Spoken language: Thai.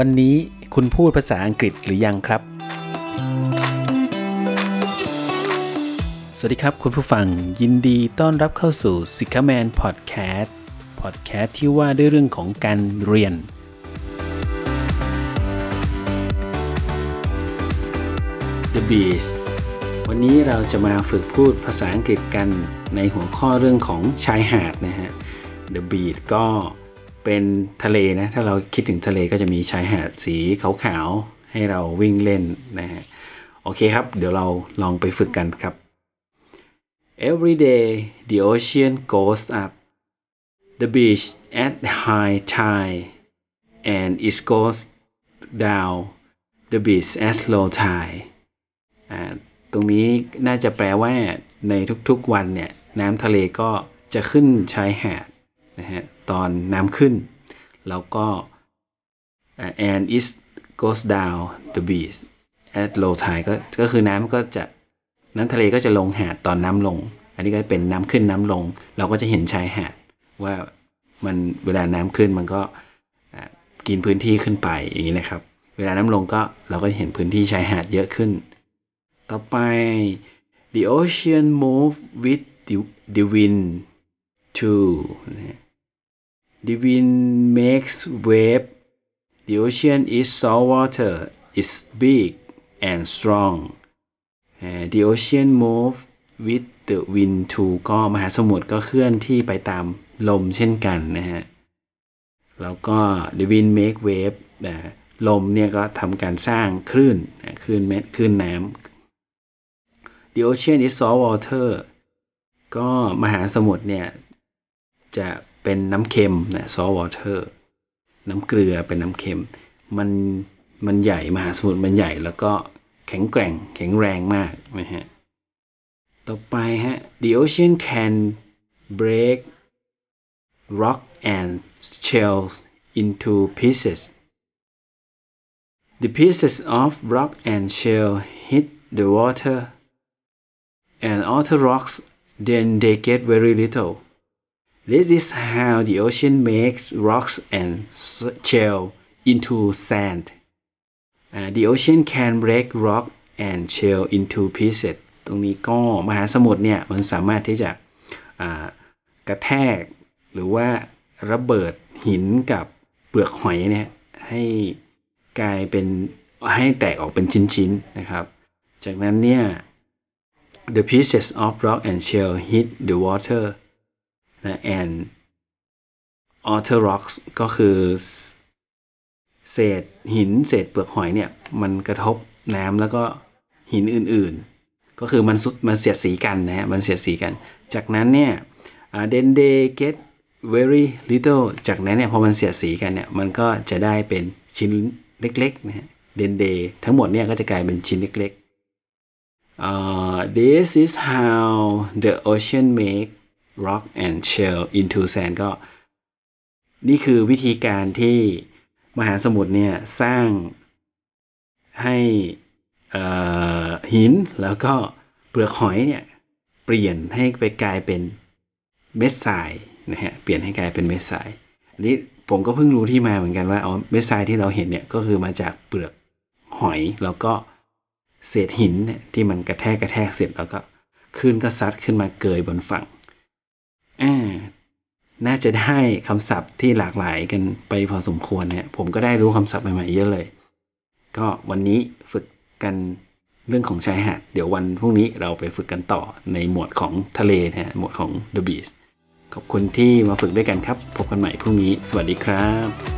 วันนี้คุณพูดภาษาอังกฤษหรือยังครับ สวัสดีครับคุณผู้ฟังยินดีต้อนรับเข้าสู่ s i k a Man Podcast Podcast ที่ว่าด้วยเรื่องของการเรียน The Beast วันนี้เราจะมาฝึกพูดภาษาอังกฤษกันในหัวข้อเรื่องของชายหาดนะฮะ The Beach ก็ เป็นทะเลนะ ถ้าเราคิดถึงทะเลก็จะมีชายหาดสีขาวๆ ให้เราวิ่งเล่นนะฮะ โอเคครับ เดี๋ยวเราลองไปฝึกกันครับ Every day the ocean goes up the beach at high tide and it goes down the beach at low tide อ่าตรงนี้น่าจะแปลว่าในทุกๆวันเนี่ย น้ำทะเลก็จะขึ้นชายหาด นะฮะตอนน้ำขึ้น แล้วก็ and it goes down the beach at low tide ก็ก็คือน้ำก็จะน้ำทะเลก็จะลงหาดตอนน้ำลง อันนี้ก็เป็นน้ำขึ้นน้ำลง เราก็จะเห็นชายหาดว่ามันเวลาน้ำขึ้นมันก็กินพื้นที่ขึ้นไปอย่างนี้นะครับ เวลาน้ำลงก็เราก็เห็นพื้นที่ชายหาดเยอะขึ้น ต่อไป the ocean move with the, the wind too the wind makes wave the ocean is salt water is big and strong the ocean move with the wind too ก็มหาสมุทรก็เคลื่อนที่ไปตามลมเช่นกันนะฮะ แล้วก็ the wind make wave นะลมเนี่ยก็ทำการสร้างคลื่นคลื่นเม็ดคลื่นน้ำ the ocean is salt water ก็มหาสมุทรเนี่ยจะ เป็นน้ำเค็มนะ salt water น้ำเกลือเป็นน้ำเค็ม มันมันใหญ่มหาสมุทรมันใหญ่แล้วก็แข็งแกร่งแข็งแรงมากนะฮะต่อไปฮะ the ocean can break rock and shells into pieces the pieces of rock and shell hit the water and other rocks then they get very little this is how the ocean makes rocks and shell into sand uh, the ocean can break rock and shell into pieces ตรงนี้ก็มหาสมุทรเนี่ยมันสามารถที่จะกระแทกหรือว่าระเบิดหินกับเปลือกหอยเนี่ยให้กลายเป็นให้แตกออกเป็นชิ้นๆนะครับ จากนั้นเนี่ย the pieces of rock and shell hit the water and other rocks ก็คือเศษหินเศษเปลือกหอยเนี่ยมันกระทบน้ำแล้วก็หินอื่นๆ ก็คือมันซุดมันเสียดสีกันนะฮะมันเสียดสีกัน จากนั้นเนี่ย then they get very little จากนั้นเนี่ยพอมันเสียดสีกันเนี่ยมันก็จะได้เป็นชิ้นเล็กๆนะฮะ then they ทั้งหมดเนี่ยก็จะกลายเป็นชิ้นเล็กๆ uh, this is how the ocean make rock and shell into sand ก็ นี่คือวิธีการที่มหาสมุทรเนี่ย สร้างให้หินแล้วก็เปลือกหอยเนี่ย เปลี่ยนให้ไปกลายเป็นเม็ดทรายนะฮะ เปลี่ยนให้กลายเป็นเม็ดทรายอันนี้ผมก็เพิ่งรู้ที่มาเหมือนกันว่าเอ๋อเม็ดทรายที่เราเห็นเนี่ยก็คือมาจากเปลือกหอยแล้วก็เศษหินเนี่ยที่มันกระแทกกระแทกเสร็จแล้วก็คลื่นก็ซัดขึ้นมาเกยบนฝั่ง อ่าน่าจะได้คำศัพท์ที่หลากหลายกันไปพอสมควรเนี่ยผมก็ได้รู้คำศัพท์ใหม่ๆเยอะเลย ก็วันนี้ฝึกกันเรื่องของชายหาด เดี๋ยววันพรุ่งนี้เราไปฝึกกันต่อในหมวดของทะเลนะฮะหมวดของ The Beach ขอบคุณที่มาฝึกด้วยกันครับ พบกันใหม่พรุ่งนี้ สวัสดีครับ